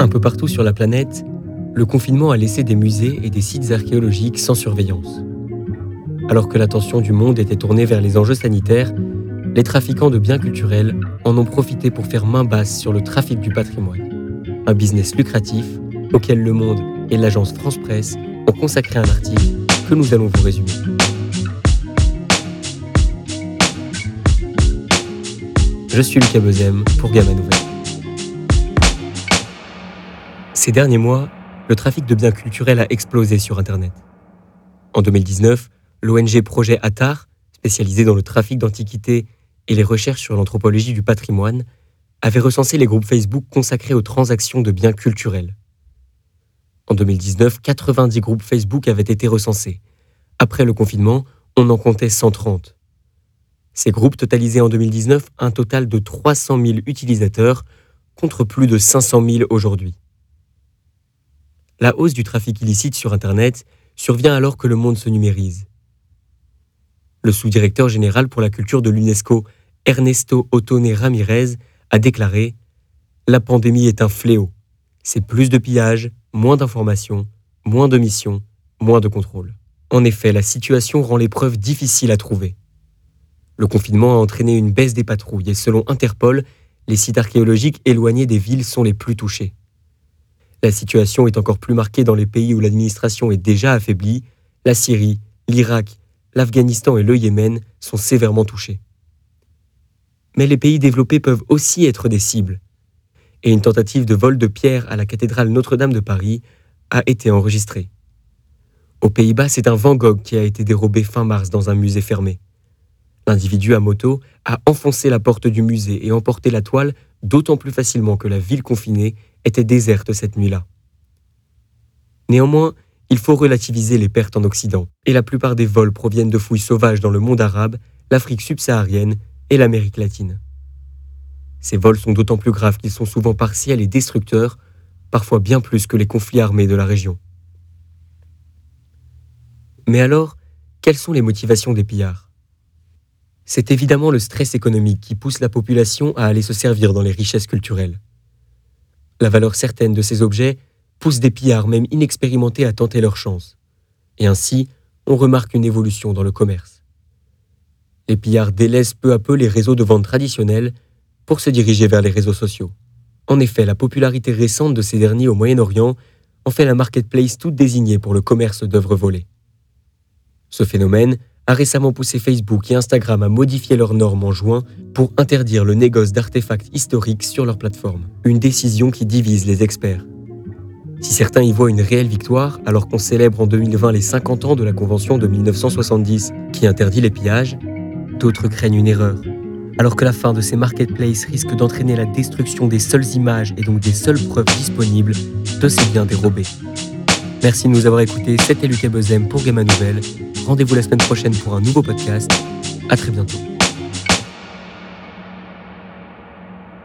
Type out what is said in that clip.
Un peu partout sur la planète, le confinement a laissé des musées et des sites archéologiques sans surveillance. Alors que l'attention du monde était tournée vers les enjeux sanitaires, les trafiquants de biens culturels en ont profité pour faire main basse sur le trafic du patrimoine. Un business lucratif auquel Le Monde et l'agence France Presse ont consacré un article que nous allons vous résumer. Je suis Lucas Bezem pour Gamma Nouvelle. Ces derniers mois, le trafic de biens culturels a explosé sur Internet. En 2019, l'ONG Projet Attar, spécialisée dans le trafic d'antiquités et les recherches sur l'anthropologie du patrimoine, avait recensé les groupes Facebook consacrés aux transactions de biens culturels. En 2019, 90 groupes Facebook avaient été recensés. Après le confinement, on en comptait 130. Ces groupes totalisaient en 2019 un total de 300 000 utilisateurs contre plus de 500 000 aujourd'hui. La hausse du trafic illicite sur Internet survient alors que le monde se numérise. Le sous-directeur général pour la culture de l'UNESCO, Ernesto Otone Ramirez, a déclaré La pandémie est un fléau. C'est plus de pillages, moins d'informations, moins de missions, moins de contrôle. En effet, la situation rend l'épreuve difficile à trouver. Le confinement a entraîné une baisse des patrouilles et selon Interpol, les sites archéologiques éloignés des villes sont les plus touchés. La situation est encore plus marquée dans les pays où l'administration est déjà affaiblie. La Syrie, l'Irak, l'Afghanistan et le Yémen sont sévèrement touchés. Mais les pays développés peuvent aussi être des cibles et une tentative de vol de pierre à la cathédrale Notre-Dame de Paris a été enregistrée. Aux Pays-Bas, c'est un Van Gogh qui a été dérobé fin mars dans un musée fermé. L'individu à moto a enfoncé la porte du musée et emporté la toile d'autant plus facilement que la ville confinée était déserte cette nuit-là. Néanmoins, il faut relativiser les pertes en Occident, et la plupart des vols proviennent de fouilles sauvages dans le monde arabe, l'Afrique subsaharienne et l'Amérique latine. Ces vols sont d'autant plus graves qu'ils sont souvent partiels et destructeurs, parfois bien plus que les conflits armés de la région. Mais alors, quelles sont les motivations des pillards? C'est évidemment le stress économique qui pousse la population à aller se servir dans les richesses culturelles. La valeur certaine de ces objets pousse des pillards même inexpérimentés à tenter leur chance. Et ainsi, on remarque une évolution dans le commerce. Les pillards délaissent peu à peu les réseaux de vente traditionnels pour se diriger vers les réseaux sociaux. En effet, la popularité récente de ces derniers au Moyen-Orient en fait la marketplace toute désignée pour le commerce d'œuvres volées. Ce phénomène a récemment poussé Facebook et Instagram à modifier leurs normes en juin pour interdire le négoce d'artefacts historiques sur leur plateforme, une décision qui divise les experts. Si certains y voient une réelle victoire, alors qu'on célèbre en 2020 les 50 ans de la Convention de 1970 qui interdit les pillages, d'autres craignent une erreur alors que la fin de ces marketplaces risque d'entraîner la destruction des seules images et donc des seules preuves disponibles de ces biens dérobés. Merci de nous avoir écoutés, c'était Lucas Bezem pour Gamma Nouvelle. Rendez-vous la semaine prochaine pour un nouveau podcast. À très bientôt.